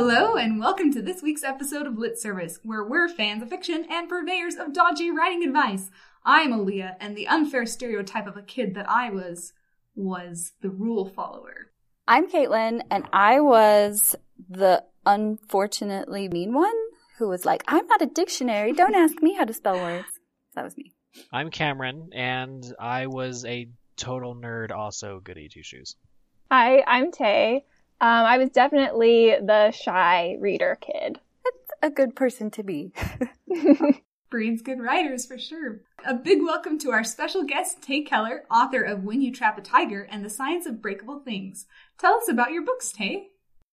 Hello, and welcome to this week's episode of Lit Service, where we're fans of fiction and purveyors of dodgy writing advice. I'm Aaliyah, and the unfair stereotype of a kid that I was was the rule follower. I'm Caitlin, and I was the unfortunately mean one who was like, I'm not a dictionary. Don't ask me how to spell words. That was me. I'm Cameron, and I was a total nerd, also goody two shoes. Hi, I'm Tae. Um, I was definitely the shy reader kid. That's a good person to be. Breeds good writers for sure. A big welcome to our special guest, Tae Keller, author of When You Trap a Tiger and the Science of Breakable Things. Tell us about your books, Tae.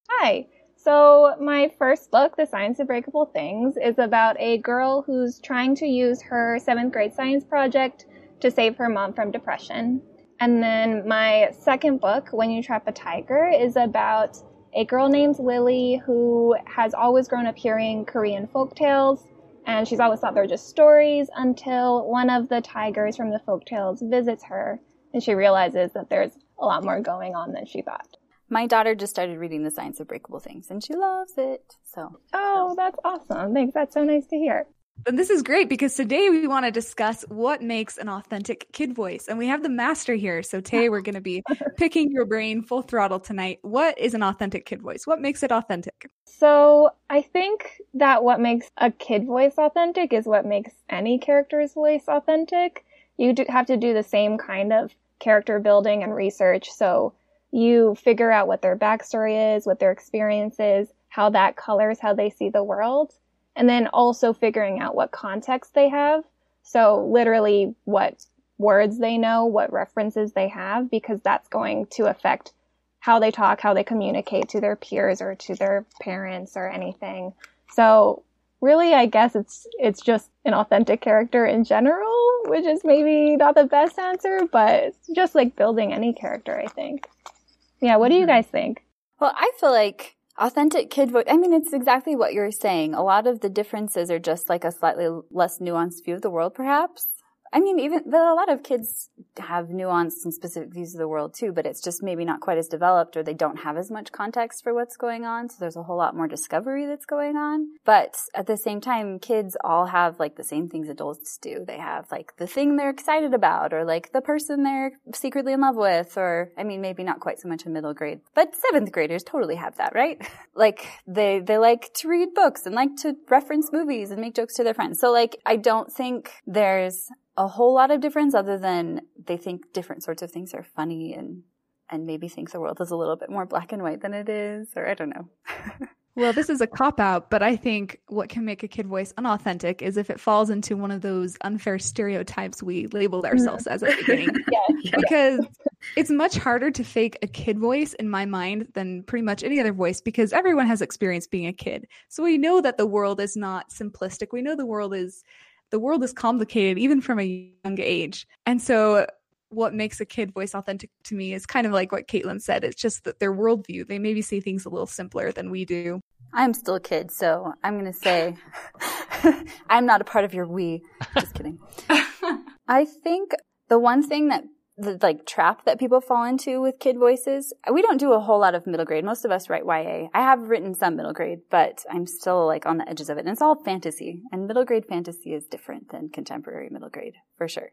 Hi. So, my first book, The Science of Breakable Things, is about a girl who's trying to use her seventh grade science project to save her mom from depression. And then my second book, When You Trap a Tiger, is about a girl named Lily who has always grown up hearing Korean folk tales, and she's always thought they're just stories until one of the tigers from the folk tales visits her, and she realizes that there's a lot more going on than she thought. My daughter just started reading The Science of Breakable Things, and she loves it. So, Oh, that's awesome. Thanks. That's so nice to hear. And this is great because today we want to discuss what makes an authentic kid voice. And we have the master here. So, Tae, we're going to be picking your brain full throttle tonight. What is an authentic kid voice? What makes it authentic? So I think that what makes a kid voice authentic is what makes any character's voice authentic. You do have to do the same kind of character building and research. So you figure out what their backstory is, what their experience is, how that colors how they see the world, and then also figuring out what context they have. So literally what words they know, what references they have, because that's going to affect how they talk, how they communicate to their peers or to their parents or anything. So really, I guess it's, it's just an authentic character in general, which is maybe not the best answer, but it's just like building any character, I think. Yeah. What do you mm-hmm. guys think? well, I feel like authentic kid voice, I mean, it's exactly what you're saying. A lot of the differences are just like a slightly less nuanced view of the world, perhaps. I mean, even but a lot of kids have nuanced and specific views of the world too, but it's just maybe not quite as developed or they don't have as much context for what's going on. So there's a whole lot more discovery that's going on. But at the same time, kids all have like the same things adults do. They have like the thing they're excited about or like the person they're secretly in love with or, I mean, maybe not quite so much in middle grade, but seventh graders totally have that, right? like they, they like to read books and like to reference movies and make jokes to their friends. So like, I don't think there's a whole lot of difference other than they think different sorts of things are funny and and maybe think the world is a little bit more black and white than it is or i don't know Well, this is a cop out, but I think what can make a kid voice unauthentic is if it falls into one of those unfair stereotypes we labeled mm-hmm. ourselves as at the beginning. Yeah. because it's much harder to fake a kid voice in my mind than pretty much any other voice because everyone has experience being a kid. So we know that the world is not simplistic. We know the world is the world is complicated even from a young age. And so what makes a kid voice authentic to me is kind of like what Caitlin said. It's just that their worldview, they maybe see things a little simpler than we do. i'm still a kid so i'm going to say i'm not a part of your we just kidding i think the one thing that the like trap that people fall into with kid voices. We don't do a whole lot of middle grade. Most of us write ya i have written some middle grade but i'm still like on the edges of it. And it's all fantasy. And middle grade fantasy is different than contemporary middle grade for sure.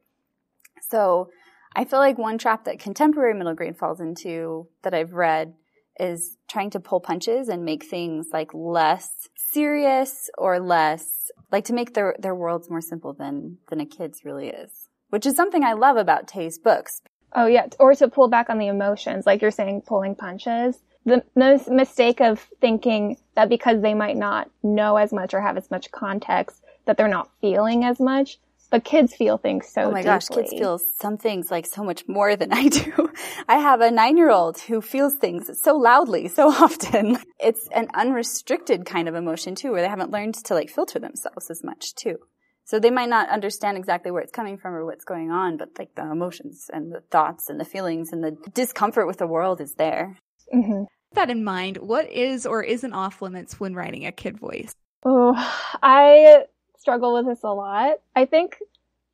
So i feel like one trap that contemporary middle grade falls into that i've read is trying to pull punches and make things like less serious or less like to make their their worlds more simple than than a kid's really is which is something i love about Tae's books Oh yeah, or to pull back on the emotions, like you're saying, pulling punches. The, mistake of thinking that because they might not know as much or have as much context, that they're not feeling as much. But kids feel things so. oh my gosh kids feel some things like so much more than i do i have a nine year old who feels things so loudly so often it's an unrestricted kind of emotion too where they haven't learned to like filter themselves as much too so they might not understand exactly where it's coming from or what's going on but like the emotions and the thoughts and the feelings and the discomfort with the world is there hmm that in mind, what is or isn't off limits when writing a kid voice? Oh, I struggle with this a lot. I think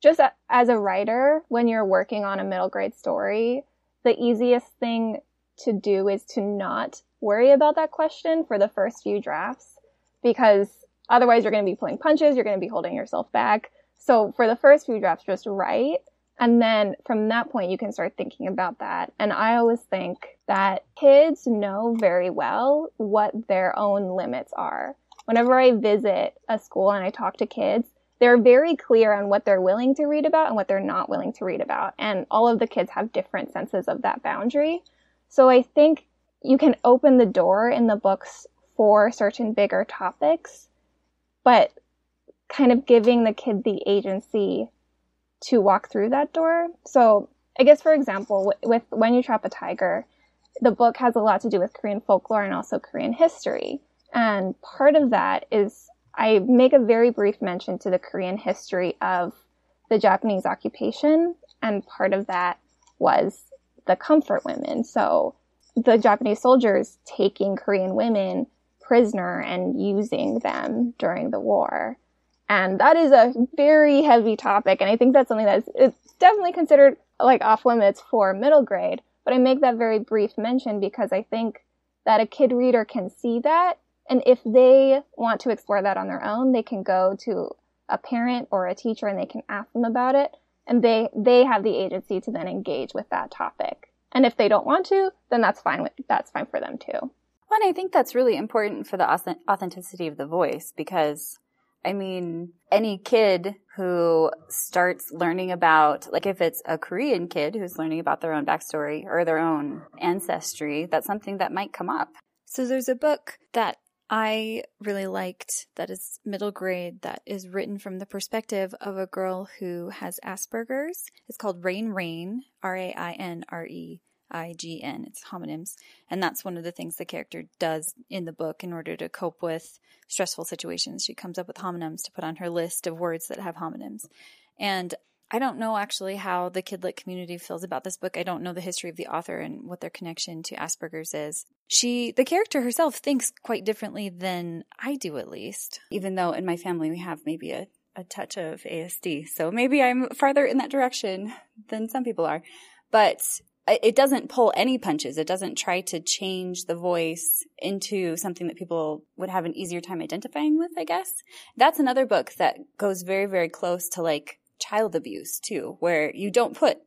just as a writer, when you're working on a middle grade story, the easiest thing to do is to not worry about that question for the first few drafts because otherwise you're going to be pulling punches, you're going to be holding yourself back. So for the first few drafts, just write. And then from that point, you can start thinking about that. And I always think that kids know very well what their own limits are. Whenever I visit a school and I talk to kids, they're very clear on what they're willing to read about and what they're not willing to read about. And all of the kids have different senses of that boundary. So I think you can open the door in the books for certain bigger topics, but kind of giving the kid the agency to walk through that door. So I guess, for example, with When You Trap a Tiger, the book has a lot to do with Korean folklore and also Korean history. And part of that is I make a very brief mention to the Korean history of the Japanese occupation, and part of that was the comfort women. So the Japanese soldiers taking Korean women prisoner and using them during the war. And that is a very heavy topic, and I think that's something that's it's definitely considered like off limits for middle grade. But I make that very brief mention because I think that a kid reader can see that and if they want to explore that on their own, they can go to a parent or a teacher and they can ask them about it. And they, they have the agency to then engage with that topic. And if they don't want to, then that's fine. With, that's fine for them too. Well, and I think that's really important for the authenticity of the voice because I mean, any kid who starts learning about, like if it's a Korean kid who's learning about their own backstory or their own ancestry, that's something that might come up. So there's a book that I really liked that is middle grade that is written from the perspective of a girl who has Asperger's. It's called Rain Reign, R A I N R E I G N. It's homonyms. And that's one of the things the character does in the book in order to cope with stressful situations. She comes up with homonyms to put on her list of words that have homonyms. And I don't know actually how the Kidlit community feels about this book. I don't know the history of the author and what their connection to Asperger's is. She, the character herself, thinks quite differently than I do, at least. Even though in my family we have maybe a, a touch of ASD. So maybe I'm farther in that direction than some people are. But it doesn't pull any punches. It doesn't try to change the voice into something that people would have an easier time identifying with, I guess. That's another book that goes very, very close to like child abuse too, where you don't put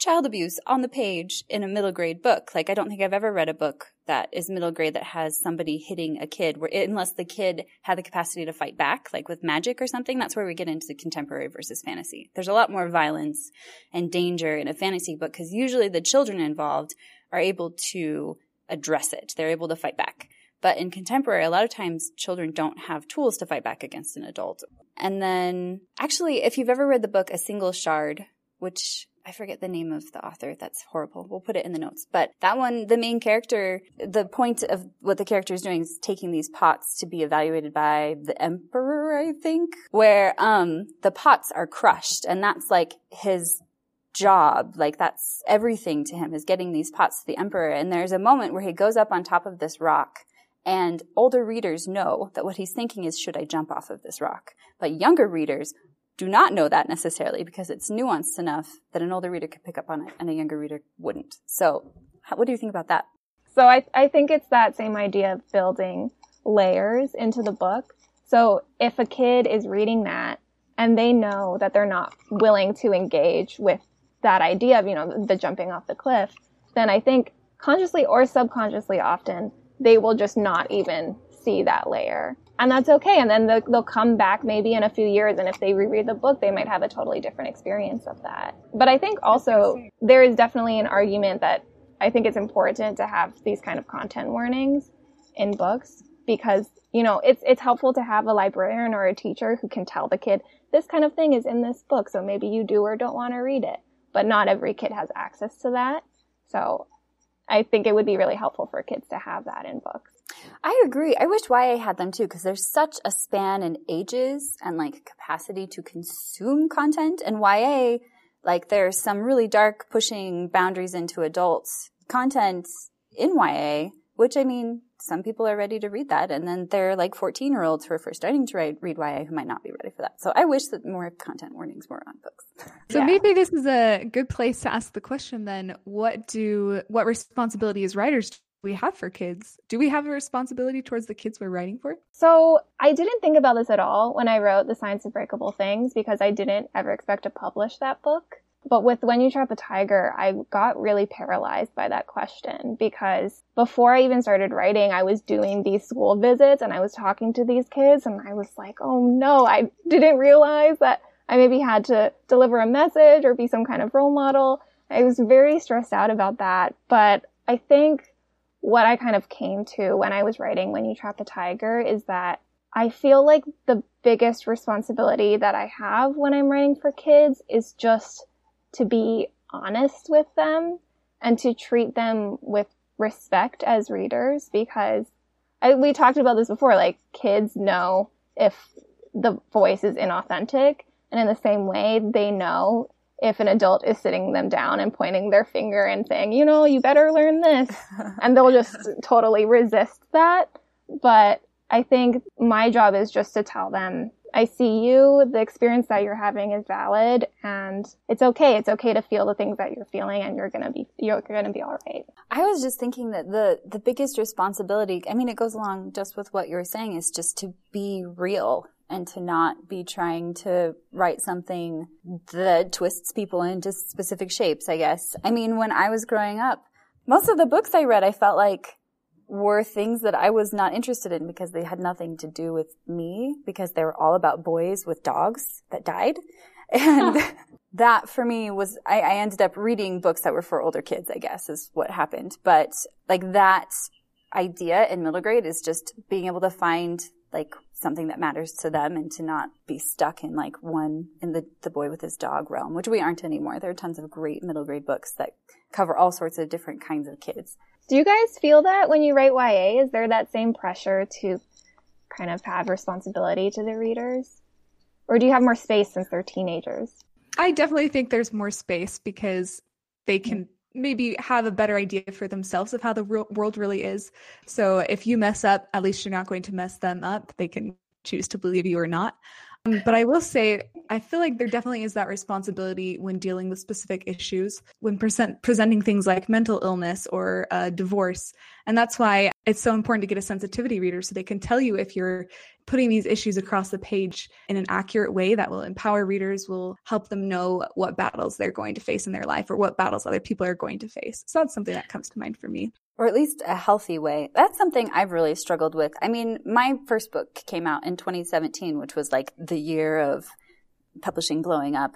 child abuse on the page in a middle grade book. Like I don't think I've ever read a book that is middle grade that has somebody hitting a kid where unless the kid had the capacity to fight back, like with magic or something, that's where we get into contemporary versus fantasy. There's a lot more violence and danger in a fantasy book because usually the children involved are able to address it. They're able to fight back. But in contemporary, a lot of times children don't have tools to fight back against an adult. And then, actually, if you've ever read the book A Single Shard, which I forget the name of the author. That's horrible. We'll put it in the notes. But that one, the main character, the point of what the character is doing is taking these pots to be evaluated by the emperor, I think, where, um, the pots are crushed. And that's like his job. Like that's everything to him is getting these pots to the emperor. And there's a moment where he goes up on top of this rock and older readers know that what he's thinking is, should I jump off of this rock? But younger readers do not know that necessarily because it's nuanced enough that an older reader could pick up on it and a younger reader wouldn't. So, how, what do you think about that? So, I, I think it's that same idea of building layers into the book. So, if a kid is reading that and they know that they're not willing to engage with that idea of, you know, the jumping off the cliff, then I think consciously or subconsciously often they will just not even see that layer. And that's okay. And then they'll, they'll come back maybe in a few years. And if they reread the book, they might have a totally different experience of that. But I think also there is definitely an argument that I think it's important to have these kind of content warnings in books because, you know, it's, it's helpful to have a librarian or a teacher who can tell the kid, this kind of thing is in this book. So maybe you do or don't want to read it. But not every kid has access to that. So I think it would be really helpful for kids to have that in books. I agree. I wish YA had them too because there's such a span in ages and like capacity to consume content. And YA, like there's some really dark pushing boundaries into adults content in YA which I mean, some people are ready to read that. And then there are like 14 year olds who are first starting to write, read YA who might not be ready for that. So I wish that more content warnings were on books. So yeah. maybe this is a good place to ask the question then, what do, what responsibility as writers we have for kids? Do we have a responsibility towards the kids we're writing for? So I didn't think about this at all when I wrote The Science of Breakable Things because I didn't ever expect to publish that book. But with When You Trap a Tiger, I got really paralyzed by that question because before I even started writing, I was doing these school visits and I was talking to these kids and I was like, oh no, I didn't realize that I maybe had to deliver a message or be some kind of role model. I was very stressed out about that. But I think what I kind of came to when I was writing When You Trap a Tiger is that I feel like the biggest responsibility that I have when I'm writing for kids is just to be honest with them and to treat them with respect as readers because I, we talked about this before, like kids know if the voice is inauthentic and in the same way they know if an adult is sitting them down and pointing their finger and saying, you know, you better learn this. and they'll just totally resist that. But I think my job is just to tell them I see you. The experience that you're having is valid and it's okay. It's okay to feel the things that you're feeling and you're going to be, you're going to be all right. I was just thinking that the, the biggest responsibility, I mean, it goes along just with what you were saying is just to be real and to not be trying to write something that twists people into specific shapes, I guess. I mean, when I was growing up, most of the books I read, I felt like were things that I was not interested in because they had nothing to do with me because they were all about boys with dogs that died. And that for me was, I, I, ended up reading books that were for older kids, I guess is what happened. But like that idea in middle grade is just being able to find like something that matters to them and to not be stuck in like one in the, the boy with his dog realm, which we aren't anymore. There are tons of great middle grade books that cover all sorts of different kinds of kids. Do you guys feel that when you write YA? Is there that same pressure to kind of have responsibility to the readers? Or do you have more space since they're teenagers? I definitely think there's more space because they can maybe have a better idea for themselves of how the world really is. So if you mess up, at least you're not going to mess them up. They can choose to believe you or not. Um, but I will say, I feel like there definitely is that responsibility when dealing with specific issues, when present, presenting things like mental illness or uh, divorce. And that's why it's so important to get a sensitivity reader so they can tell you if you're putting these issues across the page in an accurate way that will empower readers, will help them know what battles they're going to face in their life or what battles other people are going to face. So that's something that comes to mind for me or at least a healthy way. That's something I've really struggled with. I mean, my first book came out in 2017, which was like the year of publishing blowing up.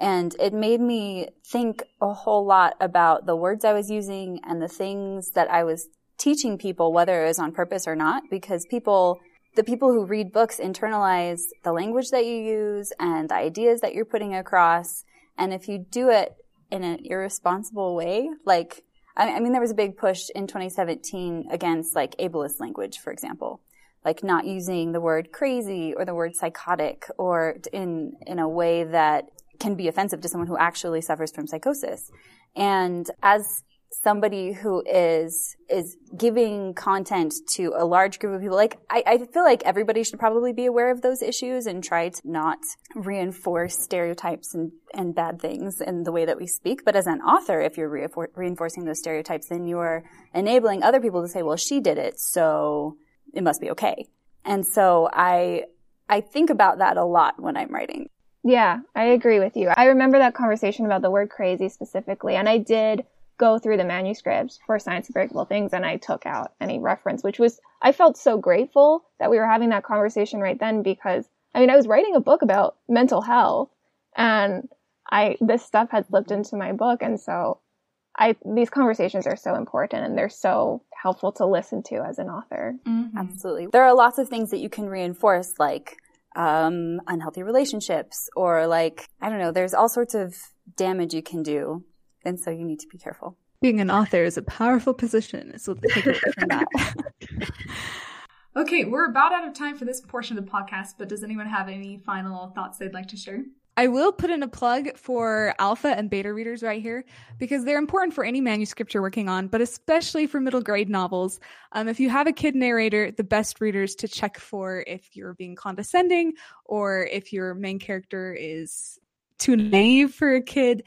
And it made me think a whole lot about the words I was using and the things that I was teaching people, whether it was on purpose or not, because people, the people who read books internalize the language that you use and the ideas that you're putting across. And if you do it in an irresponsible way, like I, mean, there was a big push in 2017 against like ableist language, for example, like not using the word crazy or the word psychotic or in, in a way that can be offensive to someone who actually suffers from psychosis. And as somebody who is is giving content to a large group of people like I, I feel like everybody should probably be aware of those issues and try to not reinforce stereotypes and, and bad things in the way that we speak. But as an author if you're reinfor- reinforcing those stereotypes then you're enabling other people to say well she did it so it must be okay. And so i i think about that a lot when i'm writing. Yeah i agree with you. I remember that conversation about the word crazy specifically and i did go through the manuscript for Science of Breakable Things and I took out any reference, which was, I felt so grateful that we were having that conversation right then because, I mean, I was writing a book about mental health and I, this stuff had slipped into my book. And so I, these conversations are so important and they're so helpful to listen to as an author. Mm-hmm. Absolutely. There are lots of things that you can reinforce, like, um, unhealthy relationships or like, I don't know, there's all sorts of damage you can do and so you need to be careful. Being an author is a powerful position. So take away from that. okay, we're about out of time for this portion of the podcast, but does anyone have any final thoughts they'd like to share? I will put in a plug for alpha and beta readers right here because they're important for any manuscript you're working on, but especially for middle grade novels. Um, if you have a kid narrator, the best readers to check for if you're being condescending or if your main character is too naive for a kid.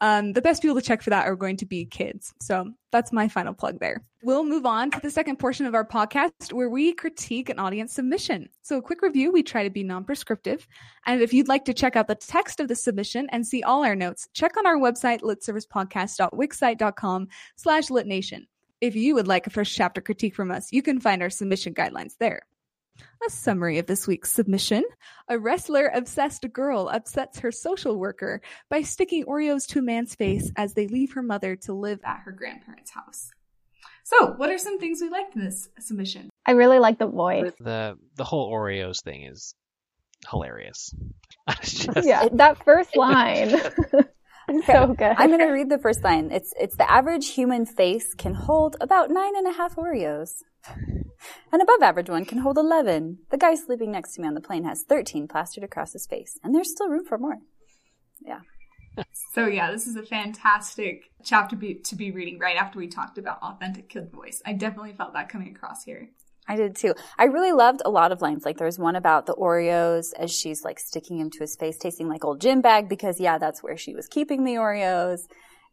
Um, the best people to check for that are going to be kids. So that's my final plug there. We'll move on to the second portion of our podcast where we critique an audience submission. So, a quick review we try to be non prescriptive. And if you'd like to check out the text of the submission and see all our notes, check on our website, litservicepodcast.wixsite.com slash litnation. If you would like a first chapter critique from us, you can find our submission guidelines there. A summary of this week's submission. A wrestler obsessed girl upsets her social worker by sticking Oreos to a man's face as they leave her mother to live at her grandparents' house. So, what are some things we liked in this submission? I really like the voice. The the whole Oreos thing is hilarious. Just, Yeah, that first line. so good. I'm going to read the first line. It's it's the average human face can hold about nine and a half Oreos. An above average one can hold 11. The guy sleeping next to me on the plane has 13 plastered across his face, and there's still room for more. Yeah. So yeah, this is a fantastic chapter be, to be reading right after we talked about authentic kid voice. I definitely felt that coming across here. I did too. I really loved a lot of lines. Like there was one about the Oreos as she's like sticking him to his face, tasting like old gym bag because yeah, that's where she was keeping the Oreos.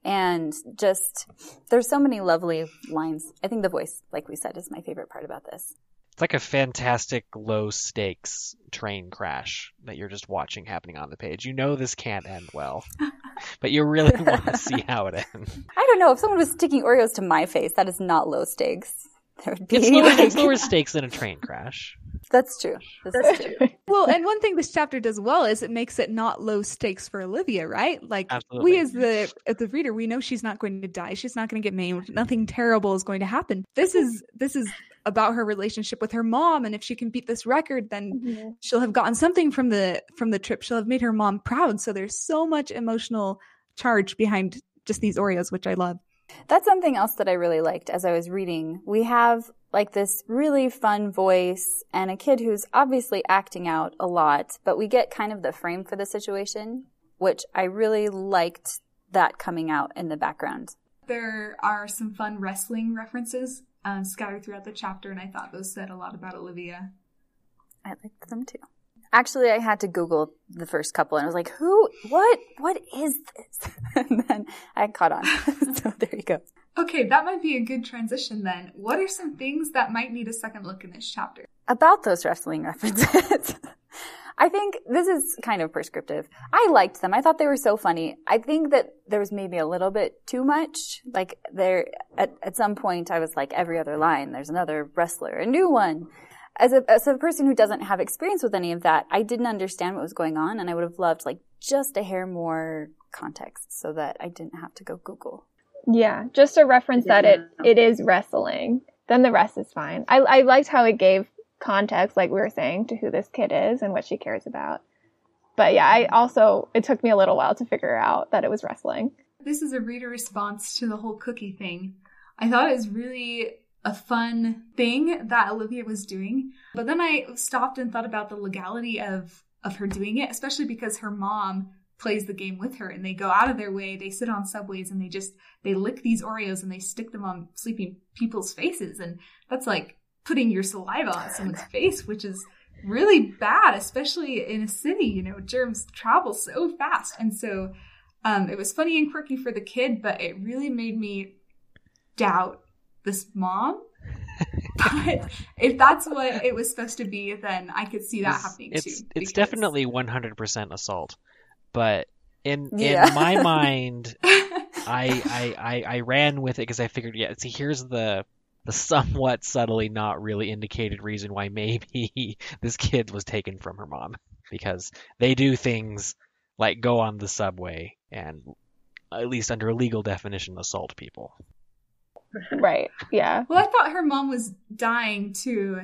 And just, there's so many lovely lines. I think the voice, like we said, is my favorite part about this. It's like a fantastic low stakes train crash that you're just watching happening on the page. You know this can't end well, but you really want to see how it ends. I don't know. If someone was sticking Oreos to my face, that is not low stakes. There would be It's lower, like- it's lower stakes than a train crash. That's true. That's true. Well, and one thing this chapter does well is it makes it not low stakes for Olivia, right? Like Absolutely. we as the as the reader, we know she's not going to die. She's not going to get maimed. Nothing terrible is going to happen. This is this is about her relationship with her mom and if she can beat this record then Mhm. she'll have gotten something from the from the trip. She'll have made her mom proud. So there's so much emotional charge behind just these Oreos, which I love. That's something else that I really liked as I was reading. We have like this really fun voice and a kid who's obviously acting out a lot, but we get kind of the frame for the situation, which I really liked that coming out in the background. There are some fun wrestling references um, scattered throughout the chapter, and I thought those said a lot about Olivia. I liked them too. Actually, I had to Google the first couple and I was like, who, what, what is this? And then I caught on. so there you go. Okay, that might be a good transition then. What are some things that might need a second look in this chapter? about those wrestling references. I think this is kind of prescriptive. I liked them. I thought they were so funny. I think that there was maybe a little bit too much. Like there, at, at some point I was like, every other line, there's another wrestler, a new one. As a, as a person who doesn't have experience with any of that, I didn't understand what was going on and I would have loved like just a hair more context so that I didn't have to go Google. Yeah, just a reference that it it is wrestling. Then the rest is fine. I I liked how it gave context, like we were saying, to who this kid is and what she cares about. But yeah, I also it took me a little while to figure out that it was wrestling. This is a reader response to the whole cookie thing. I thought it was really a fun thing that Olivia was doing. But then I stopped and thought about the legality of of her doing it, especially because her mom plays the game with her and they go out of their way, they sit on subways and they just they lick these Oreos and they stick them on sleeping people's faces and that's like putting your saliva on someone's face, which is really bad, especially in a city, you know, germs travel so fast. And so um, it was funny and quirky for the kid, but it really made me doubt this mom. but if that's what it was supposed to be, then I could see that It's- happening it's, too. It's because- definitely 100% assault, but in Yeah. in my mind, I, I I I ran with it because I figured, yeah, see, here's the the somewhat subtly not really indicated reason why maybe this kid was taken from her mom because they do things like go on the subway and at least under a legal definition assault people. Right. Yeah. well, I thought her mom was dying too.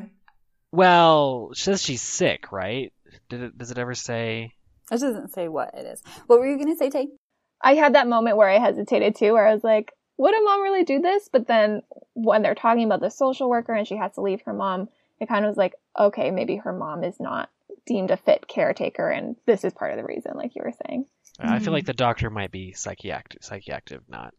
Well, she says she's sick, right? Did it, does it ever say? It doesn't say what it is. What were you going to say, Tae? I had that moment where I hesitated too, where I was like, would a mom really do this? But then when they're talking about the social worker and she has to leave her mom, it kind of was like, okay, maybe her mom is not deemed a fit caretaker, and this is part of the reason, like you were saying. I feel mm-hmm. like the doctor might be psychiatric, psychiatric, not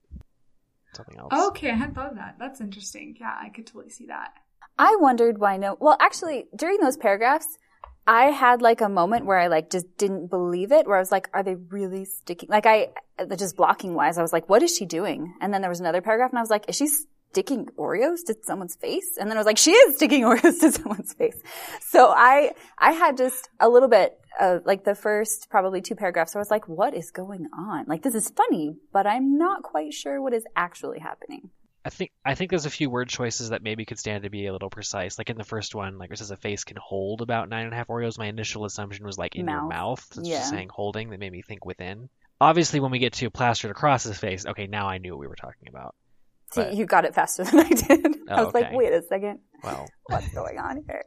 something else. Okay, I hadn't thought of that. That's interesting. Yeah, I could totally see that. I wondered why no. Well, actually, during those paragraphs, I had like a moment where I like just didn't believe it, where I was like, are they really sticking? Like I, uh, just blocking wise, I was like, what is she doing? And then there was another paragraph and I was like, is she sticking Oreos to someone's face? And then I was like, she is sticking Oreos to someone's face. So I, I had just a little bit of like the first probably two paragraphs where I was like, what is going on? Like this is funny, but I'm not quite sure what is actually happening. I think I think there's a few word choices that maybe could stand to be a little precise. Like in the first one, like it says a face can hold about nine and a half Oreos. My initial assumption was like in Mouth. your mouth. It's Yeah. just saying holding that made me think within. Obviously, when we get to plastered across his face, okay, now I knew what we were talking about. See, But- you got it faster than I did. I Oh, was like, wait a second. Well, what's going on here?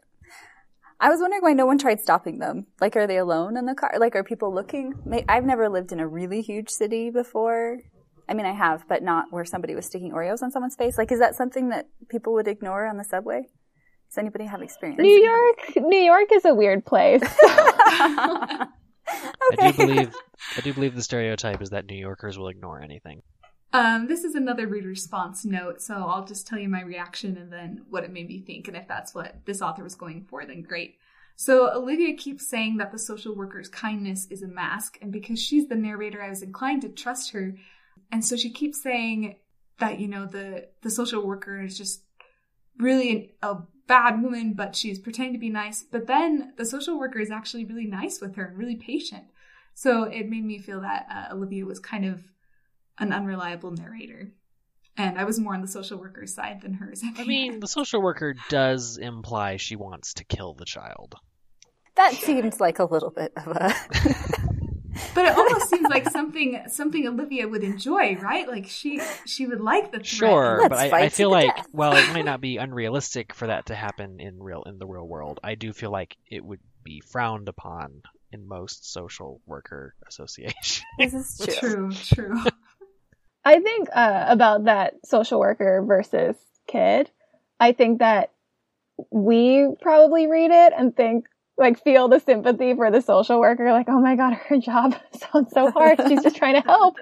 I was wondering why no one tried stopping them. Like, are they alone in the car? Like, are people looking? I've never lived in a really huge city before. I mean, I have, but not where somebody was sticking Oreos on someone's face. Like, is that something that people would ignore on the subway? Does anybody have experience? New York, New York is a weird place. I okay. do believe I do believe the stereotype is that New Yorkers will ignore anything. Um, this is another read response note, so I'll just tell you my reaction and then what it made me think, and if that's what this author was going for, then great. So Olivia keeps saying that the social worker's kindness is a mask, and because she's the narrator, I was inclined to trust her. And so she keeps saying that you know the the social worker is just really a bad woman, but she's pretending to be nice. But then the social worker is actually really nice with her and really patient. So it made me feel that uh, Olivia was kind of an unreliable narrator. And I was more on the social worker's side than hers. at I mean, the social worker does imply she wants to kill the child. That seems like a little bit of a. but it almost seems like something something Olivia would enjoy, right? Like she she would like the threat. Sure, Let's but I, I feel like death. while it might not be unrealistic for that to happen in real in the real world, I do feel like it would be frowned upon in most social worker associations. this is true. True, true. I think uh, about that social worker versus kid. I think that we probably read it and think like feel the sympathy for the social worker like oh my god her job sounds so hard. She's just trying to help.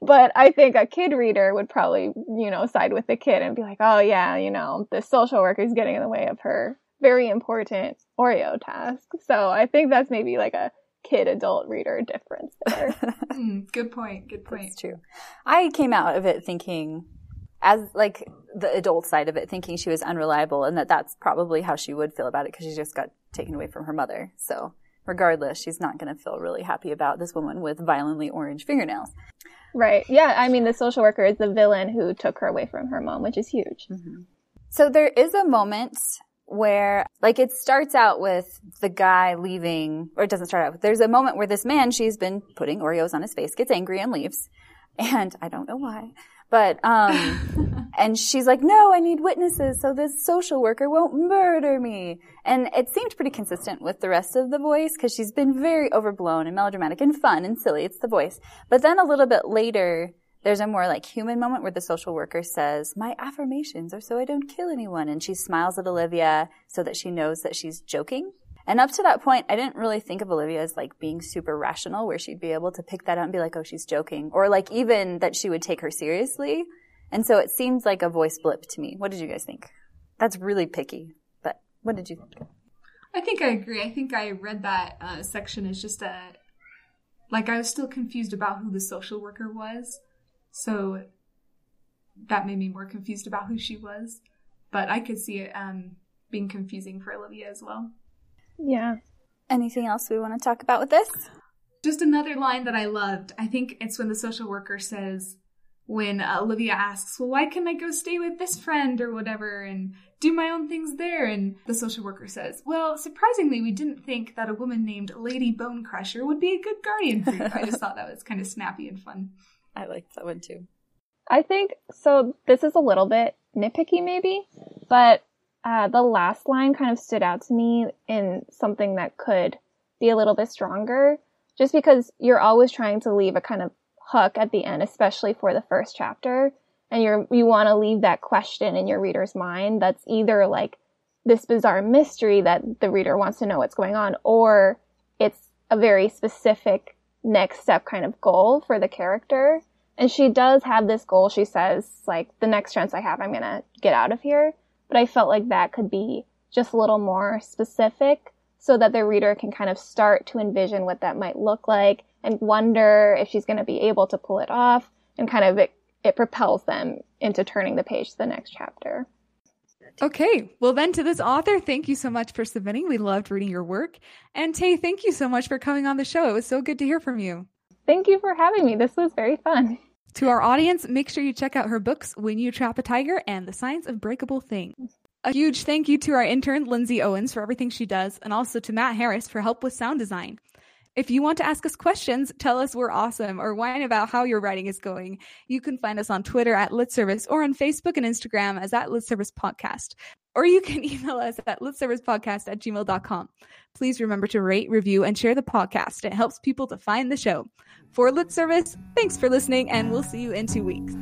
But i think a kid reader would probably you know side with the kid and be like oh yeah you know the social worker is getting in the way of her very important oreo task. So i think that's maybe like a kid adult reader difference there Hmm, good point. Good point. That's true. I came out of it thinking, as like the adult side of it, thinking she was unreliable, and that that's probably how she would feel about it because she just got taken away from her mother. So, regardless, she's not going to feel really happy about this woman with violently orange fingernails. Right. Yeah. I mean, the social worker is the villain who took her away from her mom, which is huge. So there is a moment where, like, it starts out with the guy leaving, or it doesn't start out with, there's a moment where this man she's been putting Oreos on his face gets angry and leaves. And I don't know why. But, um, and she's like, no, I need witnesses so this social worker won't murder me. And it seemed pretty consistent with the rest of the voice because she's been very overblown and melodramatic and fun and silly. It's the voice. But then a little bit later, there's a more like human moment where the social worker says, My affirmations are so I don't kill anyone. And she smiles at Olivia so that she knows that she's joking. And up to that point, I didn't really think of Olivia as like being super rational, where she'd be able to pick that up and be like, oh, she's joking. Or like even that she would take her seriously. And so it seems like a voice blip to me. What did you guys think? That's really picky, but what did you think? I think I agree. I think I read that uh, section as just a like I was still confused about who the social worker was, so that made me more confused about who she was. But I could see it um, being confusing for Olivia as well. Yeah. Anything else we want to talk about with this? Just another line that I loved. I think it's when the social worker says, when uh, Olivia asks, Well, why can't I go stay with this friend or whatever and do my own things there? And the social worker says, Well, surprisingly, we didn't think that a woman named Lady Bone Crusher would be a good guardian for you. I just thought that was kind of snappy and fun. I liked that one too. I think so. This is a little bit nitpicky, maybe, but uh, the last line kind of stood out to me in something that could be a little bit stronger, just because you're always trying to leave a kind of hook at the end, especially for the first chapter, and you're you want to leave that question in your reader's mind that's either like this bizarre mystery that the reader wants to know what's going on, or it's a very specific next step kind of goal for the character. And she does have this goal. She says, like, the next chance I have, I'm going to get out of here. But I felt like that could be just a little more specific so that the reader can kind of start to envision what that might look like and wonder if she's going to be able to pull it off and kind of it, it propels them into turning the page to the next chapter. Okay, well, then to this author, thank you so much for submitting. We loved reading your work. And Tae, thank you so much for coming on the show. It was so good to hear from you. Thank you for having me. This was very fun. To our audience, make sure you check out her books, When You Trap a Tiger and The Science of Breakable Things. A huge thank you to our intern, Lindsay Owens, for everything she does, and also to Matt Harris for help with sound design. If you want to ask us questions, tell us we're awesome, or whine about how your writing is going, you can find us on Twitter at Lit Service or on Facebook and Instagram as at Lit Service Podcast. Or you can email us at litservicepodcast at gmail.com. Please remember to rate, review, and share the podcast. It helps people to find the show. For Lit Service, thanks for listening, and we'll see you in two weeks.